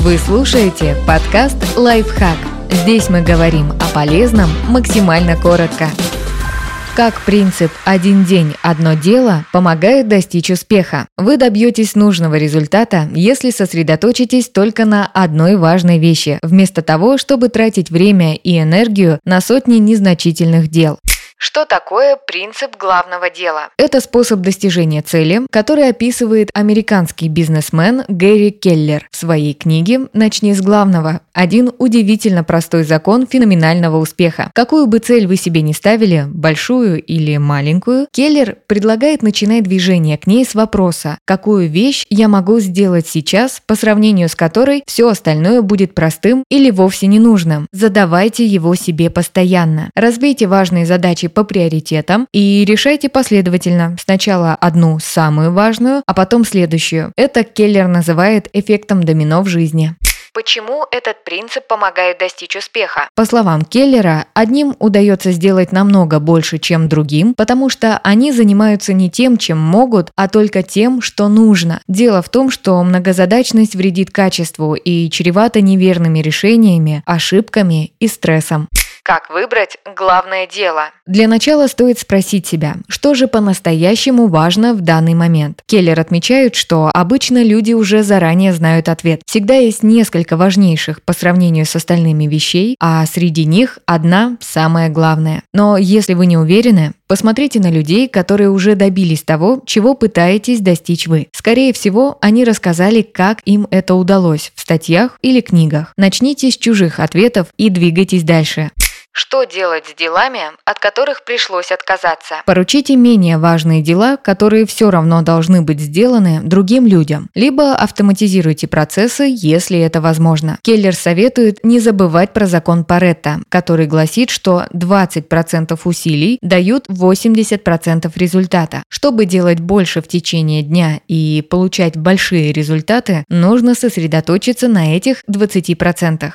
Вы слушаете подкаст «Лайфхак». Здесь мы говорим о полезном максимально коротко. Как принцип «один день, одно дело» помогает достичь успеха? Вы добьетесь нужного результата, если сосредоточитесь только на одной важной вещи, вместо того, чтобы тратить время и энергию на сотни незначительных дел. Что такое принцип главного дела? Это способ достижения цели, который описывает американский бизнесмен Гэри Келлер в своей книге «Начни с главного. Один удивительно простой закон феноменального успеха». Какую бы цель вы себе не ставили, большую или маленькую, Келлер предлагает начинать движение к ней с вопроса «Какую вещь я могу сделать сейчас, по сравнению с которой все остальное будет простым или вовсе ненужным?» Задавайте его себе постоянно. Разбейте важные задачи по приоритетам и решайте последовательно. Сначала одну самую важную, а потом следующую. Это Келлер называет эффектом домино в жизни. Почему этот принцип помогает достичь успеха? По словам Келлера, одним удается сделать намного больше, чем другим, потому что они занимаются не тем, чем могут, а только тем, что нужно. Дело в том, что многозадачность вредит качеству и чревата неверными решениями, ошибками и стрессом. Как выбрать главное дело? Для начала стоит спросить себя, что же по-настоящему важно в данный момент. Келлер отмечает, что обычно люди уже заранее знают ответ. Всегда есть несколько важнейших по сравнению с остальными вещей, а среди них одна самая главная. Но если вы не уверены, Посмотрите на людей, которые уже добились того, чего пытаетесь достичь вы. Скорее всего, они рассказали, как им это удалось в статьях или книгах. Начните с чужих ответов и двигайтесь дальше. Что делать с делами, от которых пришлось отказаться? Поручите менее важные дела, которые все равно должны быть сделаны другим людям. Либо автоматизируйте процессы, если это возможно. Келлер советует не забывать про закон Паретта, который гласит, что 20% усилий дают 80% результата. Чтобы делать больше в течение дня и получать большие результаты, нужно сосредоточиться на этих 20%.